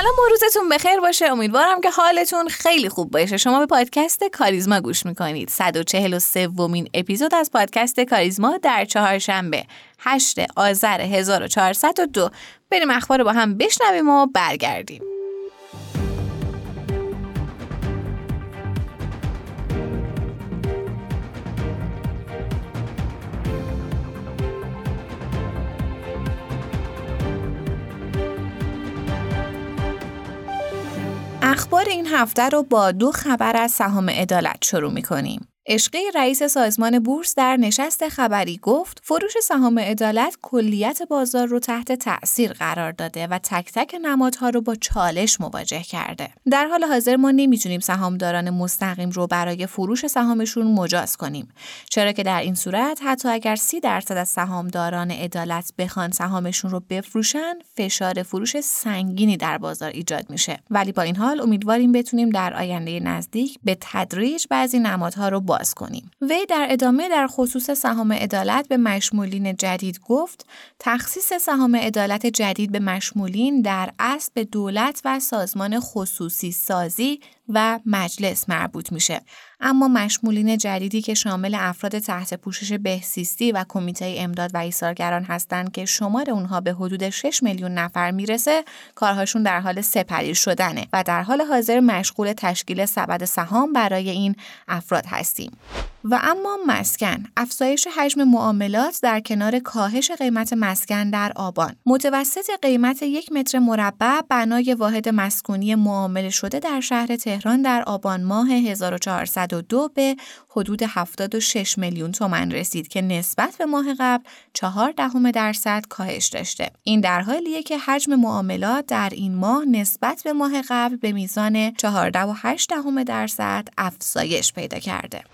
سلام و روزتون بخیر باشه. امیدوارم که حالتون خیلی خوب باشه. شما به پادکست کاریزما گوش می‌کنید. 143 ومین اپیزود از پادکست کاریزما در چهارشنبه 8 آذر 1402 بریم اخبار با هم بشنویم و برگردیم. اخبار این هفته رو با دو خبر از سهام عدالت شروع می کنیم. اشقی رئیس سازمان بورس در نشست خبری گفت فروش سهام عدالت کلیت بازار رو تحت تأثیر قرار داده و تک تک نمادها رو با چالش مواجه کرده. در حال حاضر ما نمی‌تونیم سهامداران مستقیم رو برای فروش سهامشون مجاز کنیم. چرا که در این صورت حتی اگر سی درصد از سهامداران عدالت بخوان سهامشون رو بفروشن، فشار فروش سنگینی در بازار ایجاد میشه. ولی با این حال امیدواریم بتونیم در آینده نزدیک به تدریج بعضی نمادها رو باز کنیم. وی در ادامه در خصوص سهام عدالت به مشمولین جدید گفت تخصیص سهام عدالت جدید به مشمولین در اصل به دولت و سازمان خصوصی سازی و مجلس مربوط میشه. اما مشمولین جدیدی که شامل افراد تحت پوشش بهسیستی و کمیته امداد و ایثارگران هستند که شمار اونها به حدود 6 میلیون نفر می‌رسه کارهاشون در حال سپری شدنه و در حال حاضر مشغول تشکیل سبد سهام برای این افراد هستیم. و اما مسکن افزایش حجم معاملات در کنار کاهش قیمت مسکن در آبان. متوسط قیمت یک متر مربع بنای واحد مسکونی معامله شده در شهر تهران در آبان ماه 1402 به حدود 76 میلیون تومن رسید که نسبت به ماه قبل 4 دهم درصد کاهش داشته. این در حالیه که حجم معاملات در این ماه نسبت به ماه قبل به میزان 14.8 دهم درصد افزایش پیدا کرده.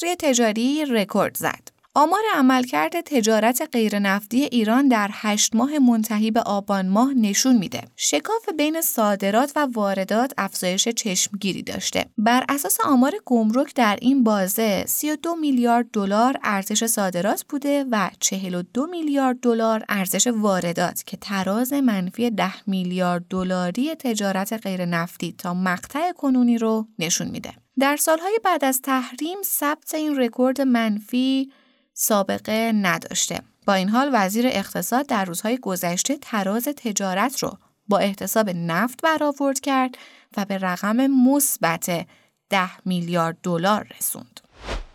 کسری تجاری رکورد زد آمار عملکرد تجارت غیرنفتی ایران در هشت ماه منتهی به آبان ماه نشون میده. شکاف بین صادرات و واردات افزایش چشمگیری داشته. بر اساس آمار گمرک در این بازه 32 میلیارد دلار ارزش صادرات بوده و 42 میلیارد دلار ارزش واردات که تراز منفی 10 میلیارد دلاری تجارت غیرنفتی تا مقطع کنونی رو نشون میده. در سالهای بعد از تحریم ثبت این رکورد منفی سابقه نداشته. با این حال وزیر اقتصاد در روزهای گذشته تراز تجارت رو با احتساب نفت برآورد کرد و به رقم مثبت 10 میلیارد دلار رسوند.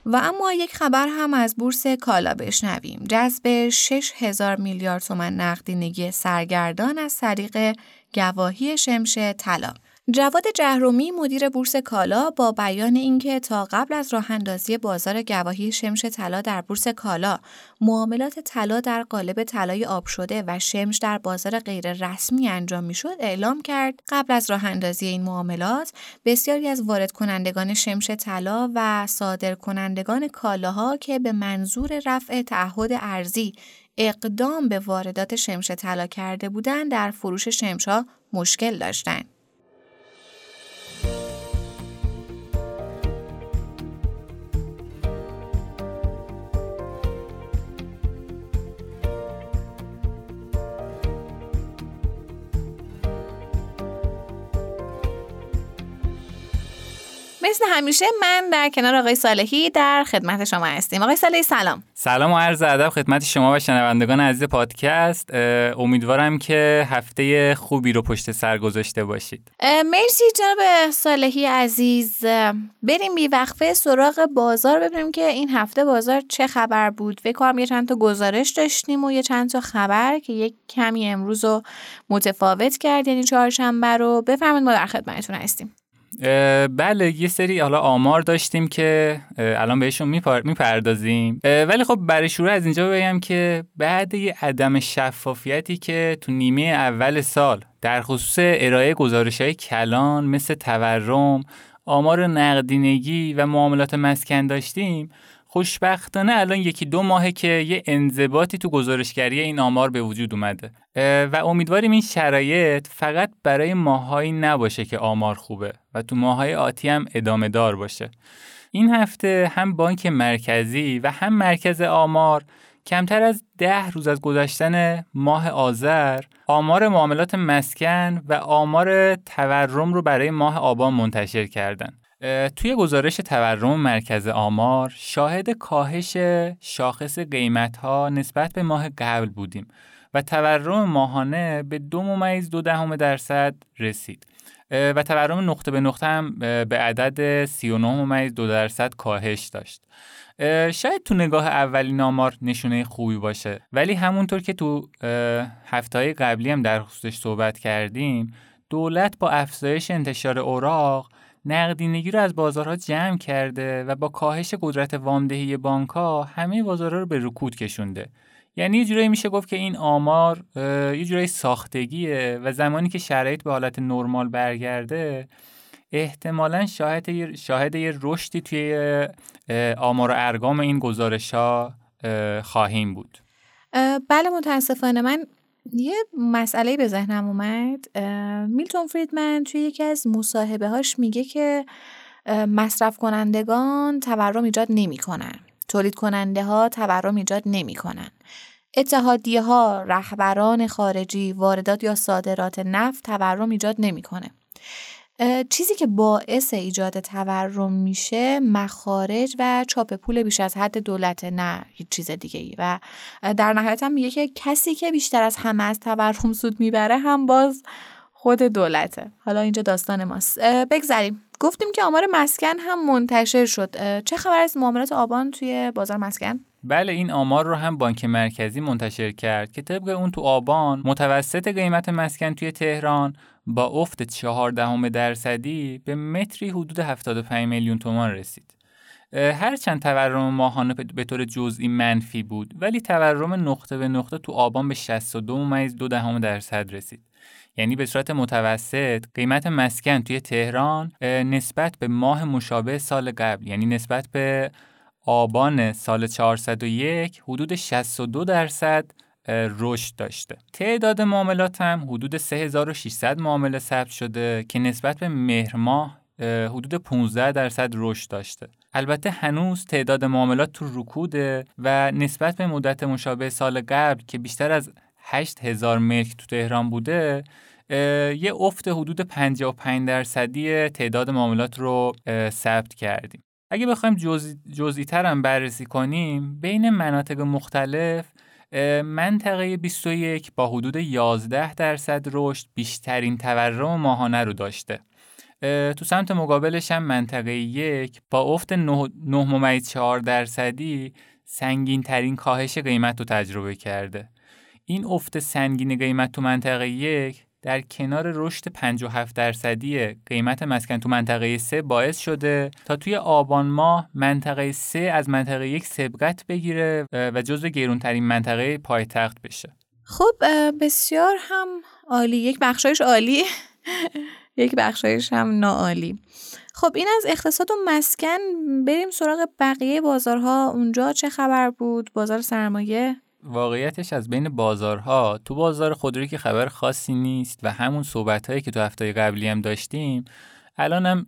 و اما یک خبر هم از بورس کالا بشنویم. جذب 6 هزار میلیارد تومن نقدینگی سرگردان از طریق گواهی شمش طلا جواد جهرومی مدیر بورس کالا با بیان اینکه تا قبل از راه اندازی بازار گواهی شمش طلا در بورس کالا معاملات طلا در قالب طلای آب شده و شمش در بازار غیر رسمی انجام می‌شد اعلام کرد قبل از راه اندازی این معاملات بسیاری از وارد کنندگان شمش طلا و صادر کنندگان کالاها که به منظور رفع تعهد ارزی اقدام به واردات شمش طلا کرده بودند در فروش شمشها مشکل داشتند. thank you مثل همیشه من در کنار آقای صالحی در خدمت شما هستیم. آقای صالحی سلام. سلام و عرض ادب خدمت شما و شنوندگان عزیز پادکست. امیدوارم که هفته خوبی رو پشت سر گذاشته باشید. مرسی جناب صالحی عزیز. بریم بی وقفه سراغ بازار ببینیم که این هفته بازار چه خبر بود. فکر کنم یه چند تا گزارش داشتیم و یه چند تا خبر که یک کمی امروز رو متفاوت کرد یعنی چهارشنبه رو. بفرمایید ما در خدمتتون هستیم. بله یه سری حالا آمار داشتیم که الان بهشون می‌پردازیم. ولی خب برای شروع از اینجا بگم که بعد یه عدم شفافیتی که تو نیمه اول سال در خصوص ارائه گزارش های کلان مثل تورم آمار نقدینگی و معاملات مسکن داشتیم خوشبختانه الان یکی دو ماهه که یه انضباطی تو گزارشگری این آمار به وجود اومده. و امیدواریم این شرایط فقط برای ماهایی نباشه که آمار خوبه و تو ماهای آتی هم ادامه دار باشه. این هفته هم بانک مرکزی و هم مرکز آمار کمتر از ده روز از گذشتن ماه آذر آمار معاملات مسکن و آمار تورم رو برای ماه آبان منتشر کردند. توی گزارش تورم مرکز آمار شاهد کاهش شاخص قیمت ها نسبت به ماه قبل بودیم و تورم ماهانه به دو ممیز دو دهم درصد رسید. و تورم نقطه به نقطه هم به عدد 39 ممیز دو درصد کاهش داشت. شاید تو نگاه اولین آمار نشونه خوبی باشه ولی همونطور که تو هفته های قبلی هم در خصوصش صحبت کردیم دولت با افزایش انتشار اوراق نقدینگی رو از بازارها جمع کرده و با کاهش قدرت وامدهی بانک ها همه بازارها رو به رکود کشونده. یعنی یه جورایی میشه گفت که این آمار یه جورایی ساختگیه و زمانی که شرایط به حالت نرمال برگرده احتمالا شاهد شاهد یه رشدی توی آمار و ارگام این گزارش ها خواهیم بود. بله متاسفانه. من یه مسئله به ذهنم اومد میلتون فریدمن توی یکی از مصاحبه هاش میگه که مصرف کنندگان تورم ایجاد نمی‌کنن تولید کننده ها تورم ایجاد نمی کنن. اتحادیه ها، رهبران خارجی، واردات یا صادرات نفت تورم ایجاد نمی‌کنه. چیزی که باعث ایجاد تورم میشه مخارج و چاپ پول بیش از حد دولت نه هیچ چیز دیگه ای و در نهایت هم میگه که کسی که بیشتر از همه از تورم سود می‌بره هم باز خود دولته. حالا اینجا داستان ماست. بگذریم. گفتیم که آمار مسکن هم منتشر شد. چه خبر از معاملات آبان توی بازار مسکن؟ بله این آمار رو هم بانک مرکزی منتشر کرد که طبق اون تو آبان متوسط قیمت مسکن توی تهران با افت 14 درصدی به متری حدود 75 میلیون تومان رسید. هرچند تورم ماهانه به طور جزئی منفی بود ولی تورم نقطه به نقطه تو آبان به 62 ممیز دو دهم درصد رسید. یعنی به صورت متوسط قیمت مسکن توی تهران نسبت به ماه مشابه سال قبل یعنی نسبت به آبان سال 401 حدود 62 درصد رشد داشته. تعداد معاملات هم حدود 3600 معامله ثبت شده که نسبت به مهر ماه حدود 15 درصد رشد داشته. البته هنوز تعداد معاملات تو رکوده و نسبت به مدت مشابه سال قبل که بیشتر از 8000 ملک تو تهران بوده یه افت حدود 55 درصدی تعداد معاملات رو ثبت کردیم. اگه بخوایم جزئی هم بررسی کنیم بین مناطق مختلف منطقه 21 با حدود 11 درصد رشد بیشترین تورم ماهانه رو داشته. تو سمت مقابلش هم منطقه یک با افت 9 ممیز 4 درصدی سنگین ترین کاهش قیمت رو تجربه کرده. این افت سنگین قیمت تو منطقه یک در کنار رشد 57 درصدی قیمت مسکن تو منطقه 3 باعث شده تا توی آبان ماه منطقه 3 از منطقه یک سبقت بگیره و جزو گرونترین منطقه پایتخت بشه. خب بسیار هم عالی. یک بخشایش عالی. یک بخشایش هم ناعالی. خب این از اقتصاد و مسکن. بریم سراغ بقیه بازارها. اونجا چه خبر بود؟ بازار سرمایه. واقعیتش از بین بازارها تو بازار خودرویی که خبر خاصی نیست و همون صحبت هایی که تو هفته قبلی هم داشتیم الان هم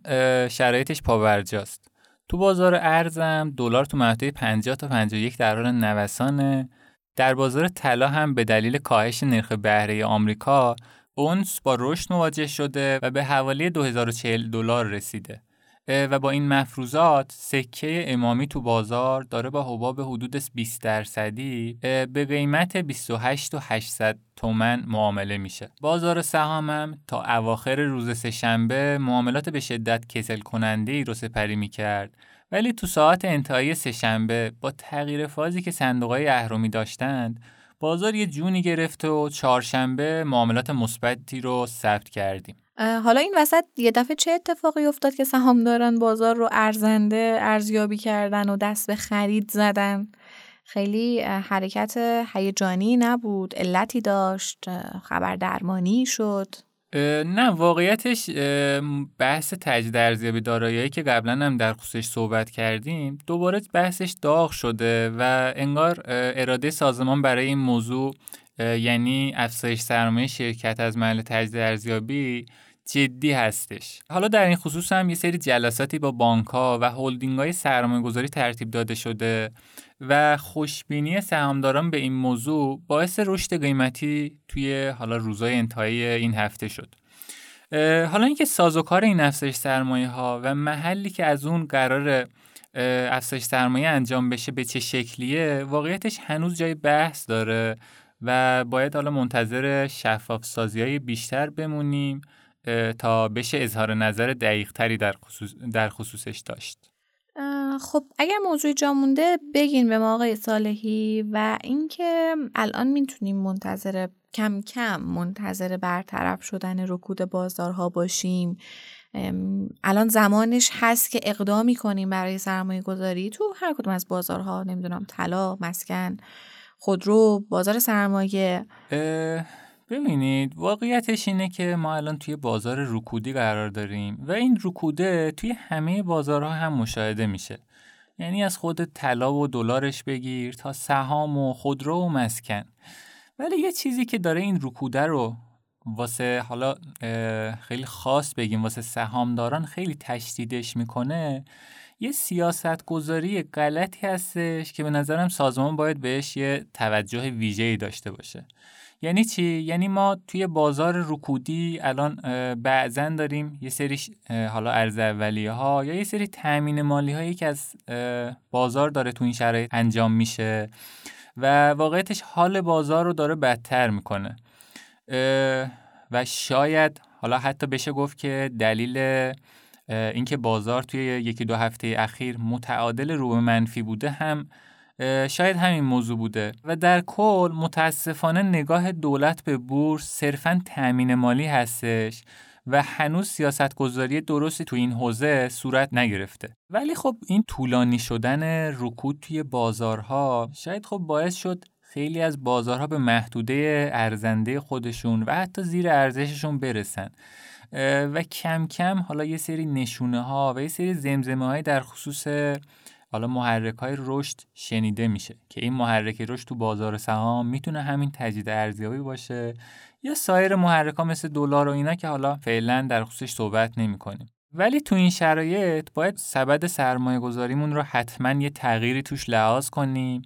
شرایطش پاورجاست تو بازار ارزم دلار تو مقطع 50 تا 51 در حال نوسانه. در بازار طلا هم به دلیل کاهش نرخ بهره آمریکا اونس با رشد مواجه شده و به حوالی 2040 دلار رسیده. و با این مفروضات سکه امامی تو بازار داره با حباب حدود 20 درصدی به قیمت 28 و 800 تومن معامله میشه. بازار سهامم تا اواخر روز سهشنبه معاملات به شدت کسل کننده ای رو سپری می‌کرد. ولی تو ساعت انتهایی سهشنبه با تغییر فازی که صندوقهای اهرمی داشتند بازار یه جونی گرفت و چهارشنبه معاملات مثبتی رو ثبت کردیم. حالا این وسط یه دفعه چه اتفاقی افتاد که سهامداران بازار رو ارزنده ارزیابی کردن و دست به خرید زدن؟ خیلی حرکت هیجانی نبود علتی داشت خبر درمانی شد؟ نه واقعیتش بحث تجدید ارزیابی دارایی که قبلا هم در خصوصش صحبت کردیم دوباره بحثش داغ شده و انگار اراده سازمان برای این موضوع یعنی افزایش سرمایه شرکت از محل تجدید ارزیابی جدی هستش. حالا در این خصوص هم یه سری جلساتی با بانک ها و هلدینگ های سرمایه گذاری ترتیب داده شده و خوشبینی سهامداران به این موضوع باعث رشد قیمتی توی حالا روزای انتهایی این هفته شد. حالا اینکه سازوکار این افزایش سرمایه ها و محلی که از اون قرار افزایش سرمایه انجام بشه به چه شکلیه واقعیتش هنوز جای بحث داره و باید حالا منتظر شفاف سازی های بیشتر بمونیم. تا بشه اظهار نظر دقیق تری در, خصوص در خصوصش داشت. خب اگر موضوع جا مونده بگین به ما آقای صالحی و اینکه الان می‌تونیم منتظر کم کم منتظر برطرف شدن رکود بازارها باشیم. الان زمانش هست که اقدامی کنیم برای سرمایه گذاری تو هر کدوم از بازارها نمی‌دونم طلا مسکن خودرو بازار سرمایه. ببینید واقعیتش اینه که ما الان توی بازار رکودی قرار داریم و این رکوده توی همه بازارها هم مشاهده میشه. یعنی از خود طلا و دلارش بگیر تا سهام و خودرو و مسکن. ولی یه چیزی که داره این رکوده رو واسه حالا خیلی خاص بگیم واسه سهامداران خیلی تشدیدش می‌کنه یه سیاست گذاری غلطی هستش که به نظرم سازمان باید بهش یه توجه ویژه‌ای داشته باشه. یعنی چی؟ یعنی ما توی بازار رکودی الان بعضا داریم یه سری حالا ارز اولیه ها یا یه سری تامین مالی هایی که از بازار داره تو این شرایط انجام میشه و واقعیتش حال بازار رو داره بدتر می‌کنه. و شاید حالا حتی بشه گفت که دلیل اینکه بازار توی یکی دو هفته اخیر متعادل رو به منفی بوده هم شاید همین موضوع بوده. و در کل متاسفانه نگاه دولت به بورس صرفا تأمین مالی هستش و هنوز سیاست گذاری درستی تو این حوزه صورت نگرفته. ولی خب این طولانی شدن رکود توی بازارها شاید خب باعث شد خیلی از بازارها به محدوده ارزنده خودشون و حتی زیر ارزششون برسن. و کم کم حالا یه سری نشونه ها و یه سری زمزمه های در خصوص حالا محرک های رشد شنیده میشه که این محرک رشد تو بازار سهام می‌تونه همین تجدید ارزیابی باشه یا سایر محرک ها مثل دلار و اینا که حالا فعلا در خصوصش صحبت نمی کنیم. ولی تو این شرایط باید سبد سرمایه گذاریمون رو حتما یه تغییری توش لحاظ کنیم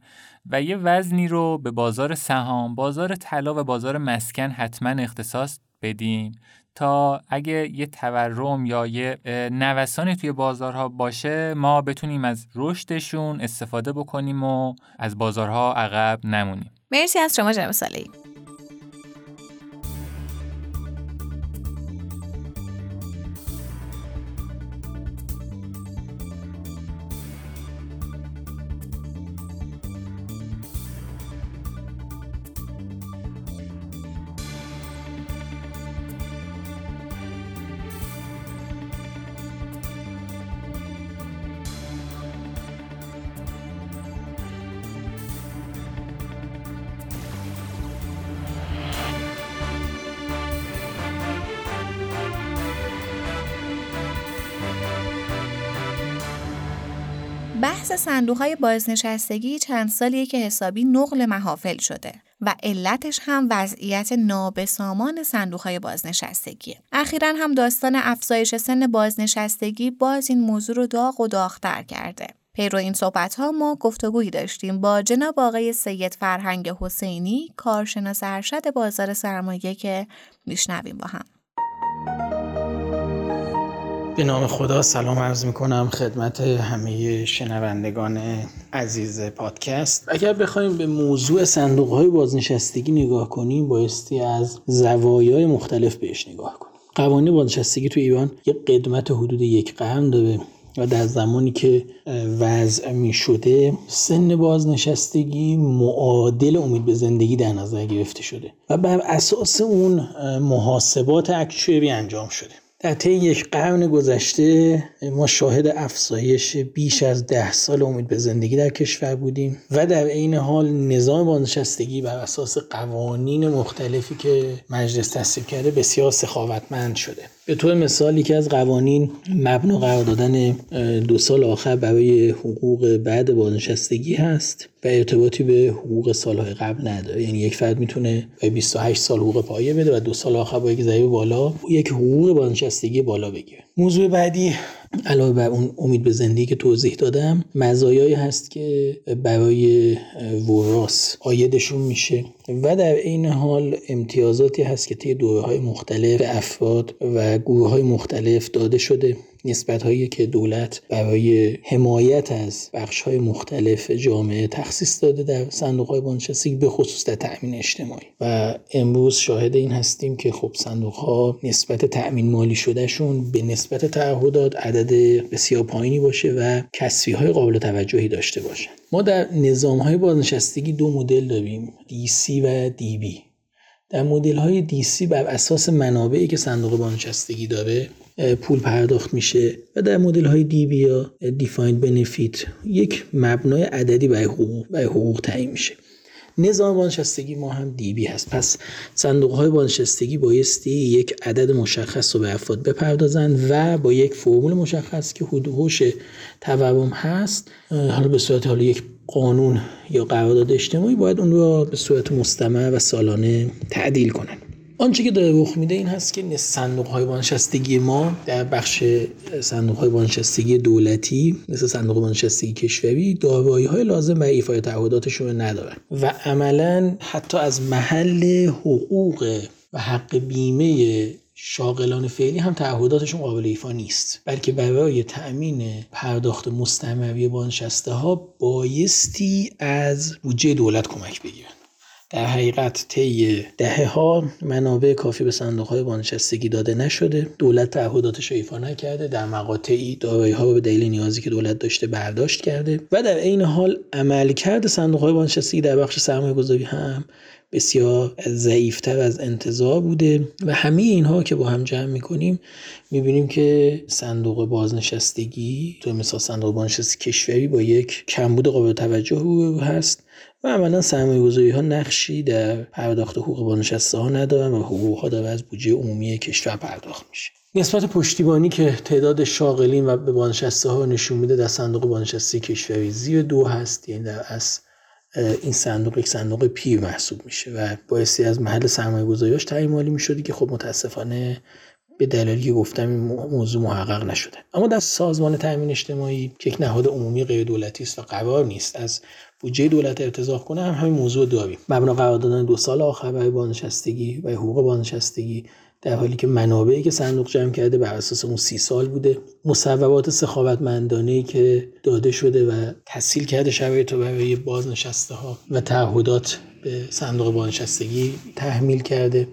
و یه وزنی رو به بازار سهام، بازار طلا و بازار مسکن حتما اختصاص بدیم تا اگه یه تورم یا یه نوسانی توی بازارها باشه ما بتونیم از رشدشون استفاده بکنیم و از بازارها عقب نمونیم. مرسی از شما جناب بحث صندوق های بازنشستگی چند سالیه که حسابی نقل محافل شده و علتش هم وضعیت نابسامان صندوق های بازنشستگیه. اخیرا هم داستان افزایش سن بازنشستگی باز این موضوع رو داغ و داغتر کرده. پیرو این صحبت ها ما گفتگویی داشتیم با جناب آقای سید فرهنگ حسینی کارشناس ارشد بازار سرمایه که میشنویم با هم. به نام خدا سلام عرض می کنم خدمت همه شنوندگان عزیز پادکست. اگر بخوایم به موضوع صندوق های بازنشستگی نگاه کنیم بایستی از زوایای مختلف بهش نگاه کنیم. قوانین بازنشستگی تو ایران یک قدمت حدود یک قرن داره و در زمانی که وضع می شده سن بازنشستگی معادل امید به زندگی در نظر گرفته شده و بر اساس اون محاسبات اکچوری انجام شده. در طی یک قرن گذشته ما شاهد افزایش بیش از ده سال امید به زندگی در کشور بودیم و در عین حال نظام بازنشستگی بر اساس قوانین مختلفی که مجلس تصویب کرده بسیار سخاوتمند شده. به طور مثال یکی از قوانین مبنا قرار دادن دو سال آخر برای حقوق بعد بازنشستگی هست و ارتباطی به حقوق سالهای قبل نداره. یعنی یک فرد می‌تونه به 28 سال حقوق پایه بده و دو سال آخر با یک ضریب بالا یک حقوق بازنشستگی بالا بگیره. موضوع بعدی علاوه بر اون امید به زندگی که توضیح دادم مزایایی هست که برای وراس آیدشون میشه. و در این حال امتیازاتی هست که طی دوره های مختلف به افراد و گروه های مختلف داده شده. نسبت هایی که دولت برای حمایت از بخش های مختلف جامعه تخصیص داده در صندوق های به خصوص در تأمین اجتماعی. و امروز شاهد این هستیم که خب صندوق ها نسبت تأمین مالی شدهشون به نسبت تعهدات عدد بسیار پایینی باشه و کسری های قابل توجهی داشته باشن. ما در نظام های بازنشستگی دو مدل داریم DC و DB در مدل های DC بر اساس منابعی که صندوق بانشستگی داره پول پرداخت میشه و در مدل های دی بی یا دیفایند بنفیت یک مبنای عددی برای حقوق برای حقوق تعیین میشه. نظام بانشستگی ما هم دی بی هست. پس صندوق های بانشستگی بایستی یک عدد مشخص رو به افراد بپردازند و با یک فرمول مشخص که حدوش تورم هست حالا به صورت حالا یک قانون یا قرارداد اجتماعی باید اون رو به صورت مستمر و سالانه تعدیل کنن. آنچه که داره رخ میده این هست که صندوق های بانشستگی ما در بخش صندوق های بانشستگی دولتی مثل صندوق بانشستگی کشوری دارایی های لازم برای ایفای تعهداتشون ندارن. و عملا حتی از محل حقوق و حق بیمه شاغلان فعلی هم تعهداتشون قابل ایفا نیست. بلکه برای تأمین پرداخت مستمری بانشسته ها بایستی از بودجه دولت کمک بگیرن. در حقیقت طی دهه ها منابع کافی به صندوق های بانشستگی داده نشده. دولت تعهداتش رو ایفا نکرده. در مقاطعی دارایی ها به دلیل نیازی که دولت داشته برداشت کرده. و در عین حال عملکرد صندوق های بانشستگی در بخش سرمایه گذاری هم بسیار ضعیفتر از انتظار بوده. و همه اینها که با هم جمع می‌کنیم می‌بینیم که صندوق بازنشستگی تو مثال صندوق بازنشستگی کشوری با یک کمبود قابل توجه هست. و عملا سرمایه گذاری ها نقشی در پرداخت حقوق بازنشسته ها ندارن و حقوق ها داره از بودجه عمومی کشور پرداخت میشه. نسبت پشتیبانی که تعداد شاغلین و به بازنشسته ها نشون میده در صندوق بازنشسته کشوری زیر دو هست یعنی در از این صندوق یک صندوق پیر محسوب میشه و بایستی از محل سرمایه گذاریاش تعیین مالی می‌شدی که خب متاسفانه به دلیلی که گفتم این موضوع محقق نشده. اما در سازمان تامین اجتماعی که یک نهاد عمومی غیر دولتی است و قرار نیست از بودجه دولت ارتضا کنه هم همین موضوع داریم مبنا قرار دادن دو سال آخر برای بازنشستگی و حقوق بازنشستگی در حالی که منابعی که صندوق جمع کرده بر اساس اون سی سال بوده. مصوبات سخاوتمندانه که داده شده و تسهیل کرده شرایط رو برای بازنشسته ها و تعهدات به صندوق بازنشستگی تحمیل کرده.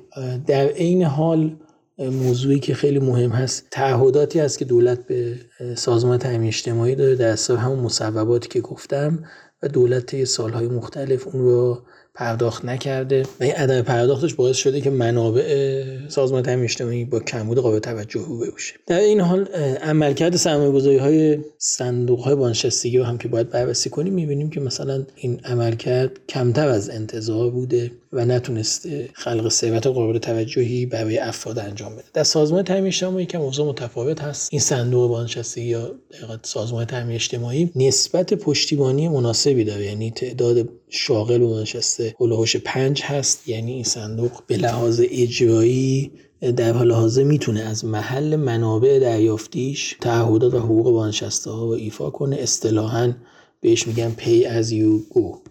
در عین حال موضوعی که خیلی مهم هست تعهداتی است که دولت به سازمان تامین اجتماعی داره در اثر همون مصوباتی که گفتم. و دولت سالهای مختلف اون رو پرداخت نکرده و این عدم پرداختش باعث شده که منابع سازمان تامین اجتماعی با کمبود قابل توجه رو بشه. در این حال عملکرد سرمایه‌گذاری های صندوق های بانشستگی رو هم که باید بررسی کنیم می‌بینیم که مثلا این عملکرد کمتر از انتظار بوده و نتونسته خلق ثروت قابل توجهی برای افراد انجام بده. در سازمان تامین اجتماعی که موضوع متفاوت هست این صندوق بازنشستگی یا سازمان تامین اجتماعی نسبت پشتیبانی مناسبی داره یعنی تعداد شاغل بازنشسته هلوهوش پنج هست. یعنی این صندوق به لحاظ اجرایی در حال حاضر می‌تونه از محل منابع دریافتیش تعهدات و حقوق بازنشسته ها رو ایفا کنه. اصطلاحا بهش میگن pay as you go.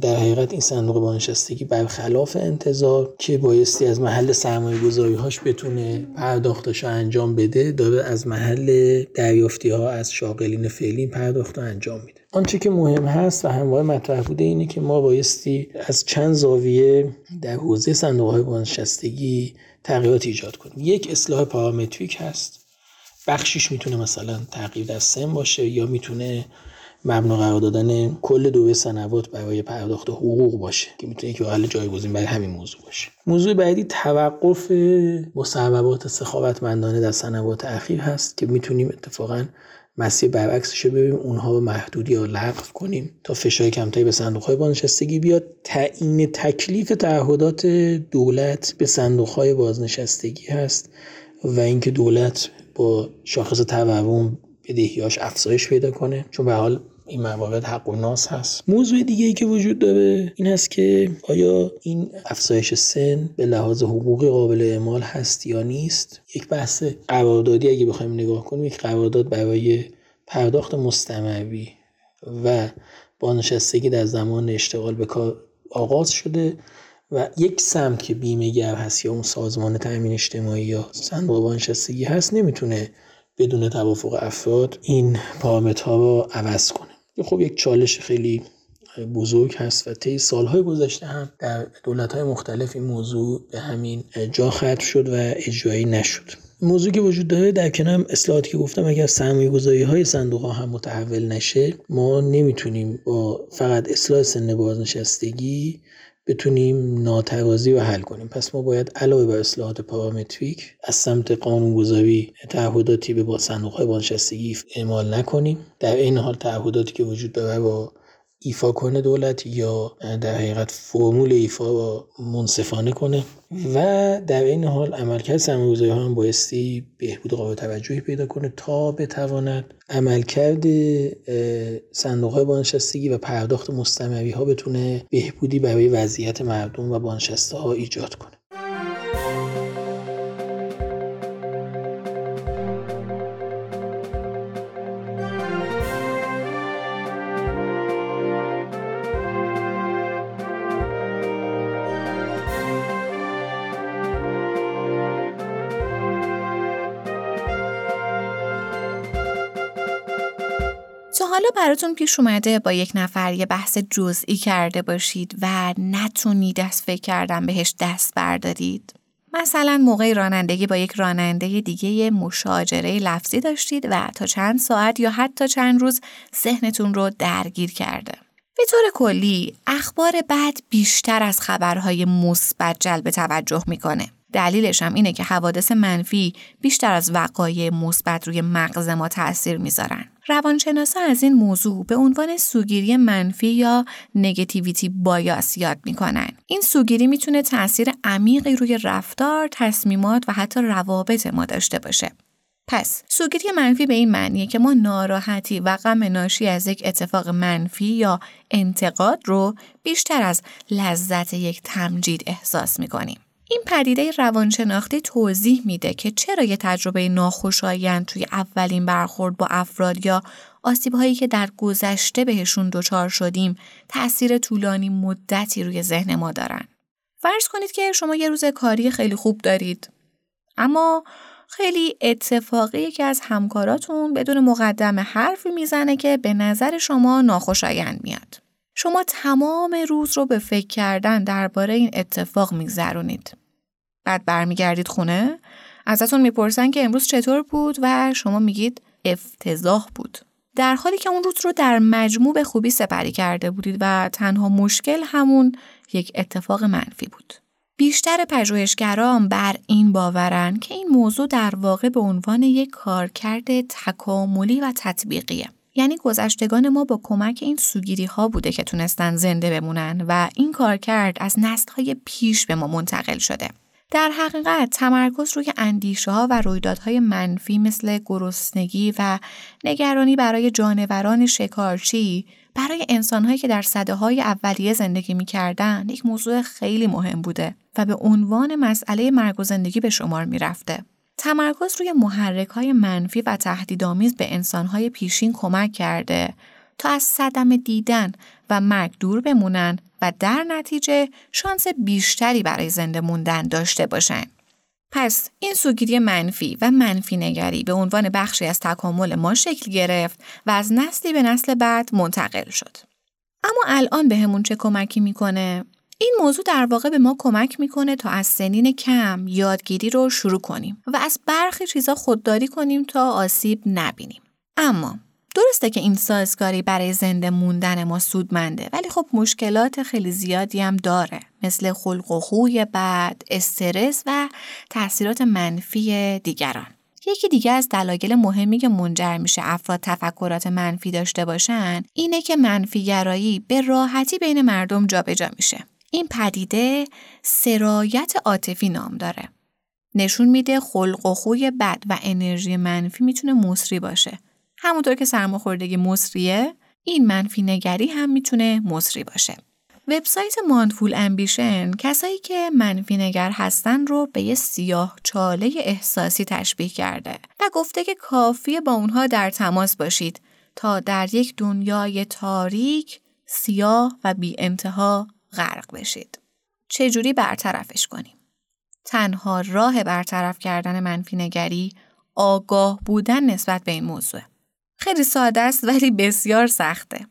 در حقیقت این صندوق بازنشستگی برخلاف انتظار که بایستی از محل سرمایه گذاری هاش بتونه پرداختش انجام بده داره از محل دریافتی ها از شاغلین فعلی پرداخت انجام میده. آنچه که مهم هست و همواره مطرح بوده اینه که ما بایستی از چند زاویه در حوزه صندوق های بازنشستگی تغییرات ایجاد کنیم. یک اصلاح پارامتریک هست. بخشیش می‌تونه مثلا تغییر در سن باشه یا می‌تونه مبنا قرار دادن کل دوره سنوات برای پرداخت حقوق باشه که می‌تونه یک حل جایگزین برای همین موضوع باشه. موضوع بعدی توقف مصوبات سخاوتمندانه در سنوات اخیر هست که می‌تونیم اتفاقا مسیر برعکسش رو ببینیم اونها رو محدودی یا لغو کنیم تا فشار کمتری به صندوق های بازنشستگی بیاد. تعیین تکلیف تعهدات دولت به صندوق های بازنشستگی هست و اینکه دولت با شاخص تورم بدهیاش افزایش پیدا کنه. چون به حال این موارد حق و ناس هست. موضوع دیگه ای که وجود داره این هست که آیا این افزایش سن به لحاظ حقوقی قابل اعمال هست یا نیست؟ یک بحث قراردادی اگه بخوایم نگاه کنیم یک قرارداد برای پرداخت مستمری و بازنشستگی در زمان اشتغال به کار آغاز شده و یک سمت که بیمه گر هست یا اون سازمان تأمین اجتماعی یا صندوق بازنشستگی هست نمی‌تونه بدون توافق افراد این پارامترها رو عوض کنه. خب یک چالش خیلی بزرگ هست و طی سالهای گذشته هم در دولت‌های مختلف این موضوع به همین جا ختم شد و اجرایی نشد. موضوعی که وجود داره در کنار اصلاحاتی که گفتم اگر سرمایه گذاری های صندوق ها هم متحول نشه ما نمی‌تونیم با فقط اصلاح سن بازنشستگی بتونیم ناتوازی رو حل کنیم. پس ما باید علاوه بر اصلاحات پارامتریک از سمت قانونگذاری تعهداتی به با صندوق های بازنشستگی اعمال نکنیم. در این حال تعهداتی که وجود داره با ایفا کنه دولت یا در حقیقت فرمول ایفا منصفانه کنه. و در این حال عملکرد سرمایه‌گذاری ها هم بایستی بهبود قابل توجهی پیدا کنه تا بتواند عملکرد صندوق های بانشستگی و پرداخت مستمری ها بتونه بهبودی برای وضعیت مردم و بانشسته ها ایجاد کنه. حالا براتون پیش اومده با یک نفر یه بحث جزئی کرده باشید و نتونید از فکر کردن بهش دست بردارید؟ مثلا موقع رانندگی با یک راننده دیگه مشاجره لفظی داشتید و تا چند ساعت یا حتی چند روز ذهنتون رو درگیر کرده. به طور کلی اخبار بد بیشتر از خبرهای مثبت جلب توجه می‌کنه. دلیلش هم اینه که حوادث منفی بیشتر از وقایع مثبت روی مغز ما تاثیر می‌ذارن. روانشناسا از این موضوع به عنوان سوگیری منفی یا نگتیویتی بایاس یاد می‌کنن. این سوگیری می‌تونه تاثیر عمیقی روی رفتار، تصمیمات و حتی روابط ما داشته باشه. پس سوگیری منفی به این معنیه که ما ناراحتی و غم ناشی از یک اتفاق منفی یا انتقاد رو بیشتر از لذت یک تمجید احساس می‌کنیم. این پدیده روانشناختی توضیح میده که چرا یه تجربه ناخوشایند توی اولین برخورد با افراد یا آسیبهایی که در گذشته بهشون دچار شدیم تأثیر طولانی مدتی روی ذهن ما دارن. فرض کنید که شما یه روز کاری خیلی خوب دارید اما خیلی اتفاقی که از همکاراتون بدون مقدم حرفی می‌زنه که به نظر شما ناخوشایند میاد. شما تمام روز رو به فکر کردن درباره این اتفاق میگذرونید. بعد برمیگردید خونه ازتون می‌پرسن که امروز چطور بود و شما میگید افتضاح بود. در حالی که اون روز رو در مجموع به خوبی سپری کرده بودید و تنها مشکل همون یک اتفاق منفی بود. بیشتر پژوهشگران بر این باورن که این موضوع در واقع به عنوان یک کارکرد تکاملی و تطبیقیه. یعنی گذشتگان ما با کمک این سوگیری ها بوده که تونستن زنده بمونن و این کار کرد از نسل های پیش به ما منتقل شده. در حقیقت تمرکز روی اندیشه ها و رویدادهای منفی مثل گرسنگی و نگرانی برای جانوران شکارچی برای انسانهایی که در صده های اولیه زندگی می‌کردن یک موضوع خیلی مهم بوده و به عنوان مسئله مرگ و زندگی به شمار می‌رفته. تمرکز روی محرک های منفی و تهدیدآمیز به انسانهای پیشین کمک کرده تا از صدم دیدن و مرگ دور بمونن و در نتیجه شانس بیشتری برای زنده موندن داشته باشن. پس این سوگیری منفی و منفی نگری به عنوان بخشی از تکامل ما شکل گرفت و از نسلی به نسل بعد منتقل شد. اما الان به همون چه کمکی می‌کنه؟ این موضوع در واقع به ما کمک می‌کنه تا از سنین کم یادگیری رو شروع کنیم و از برخی چیزا خودداری کنیم تا آسیب نبینیم. اما درسته که این سازگاری برای زنده موندن ما سودمنده ولی خب مشکلات خیلی زیادی هم داره مثل خلق و خوی بد، استرس و تاثیرات منفی دیگران. یکی دیگه از دلایل مهمی که منجر میشه افراد تفکرات منفی داشته باشن اینه که منفیگرایی به راحتی بین مردم جابجا میشه. این پدیده سرایت عاطفی نام داره. نشون میده خلق و خوی بد و انرژی منفی می‌تونه مصری باشه. همونطور که سرماخوردگی مصریه، این منفی نگری هم می‌تونه مصری باشه. وبسایت مانفول امبیشن کسایی که منفی نگر هستن رو به یه سیاه چاله احساسی تشبیه کرده و گفته که کافیه با اونها در تماس باشید تا در یک دنیای تاریک، سیاه و بی انتها غرق بشید. چجوری برطرفش کنیم؟ تنها راه برطرف کردن منفی نگری آگاه بودن نسبت به این موضوع. خیلی ساده است ولی بسیار سخته.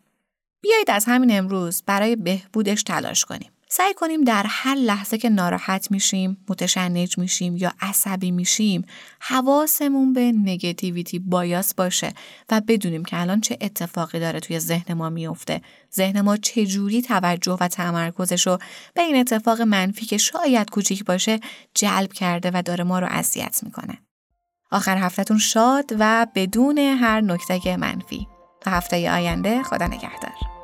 بیایید از همین امروز برای بهبودش تلاش کنیم. سعی کنیم در هر لحظه که ناراحت میشیم، متشنج میشیم یا عصبی میشیم، حواسمون به نگتیویتی بایاس باشه و بدونیم که الان چه اتفاقی داره توی ذهن ما میفته. ذهن ما چجوری توجه و تمرکزش رو به این اتفاق منفی که شاید کوچیک باشه جلب کرده و داره ما رو اذیت می‌کنه. آخر هفتهتون شاد و بدون هر نکته منفی. تا هفته آینده خدا نگهدار.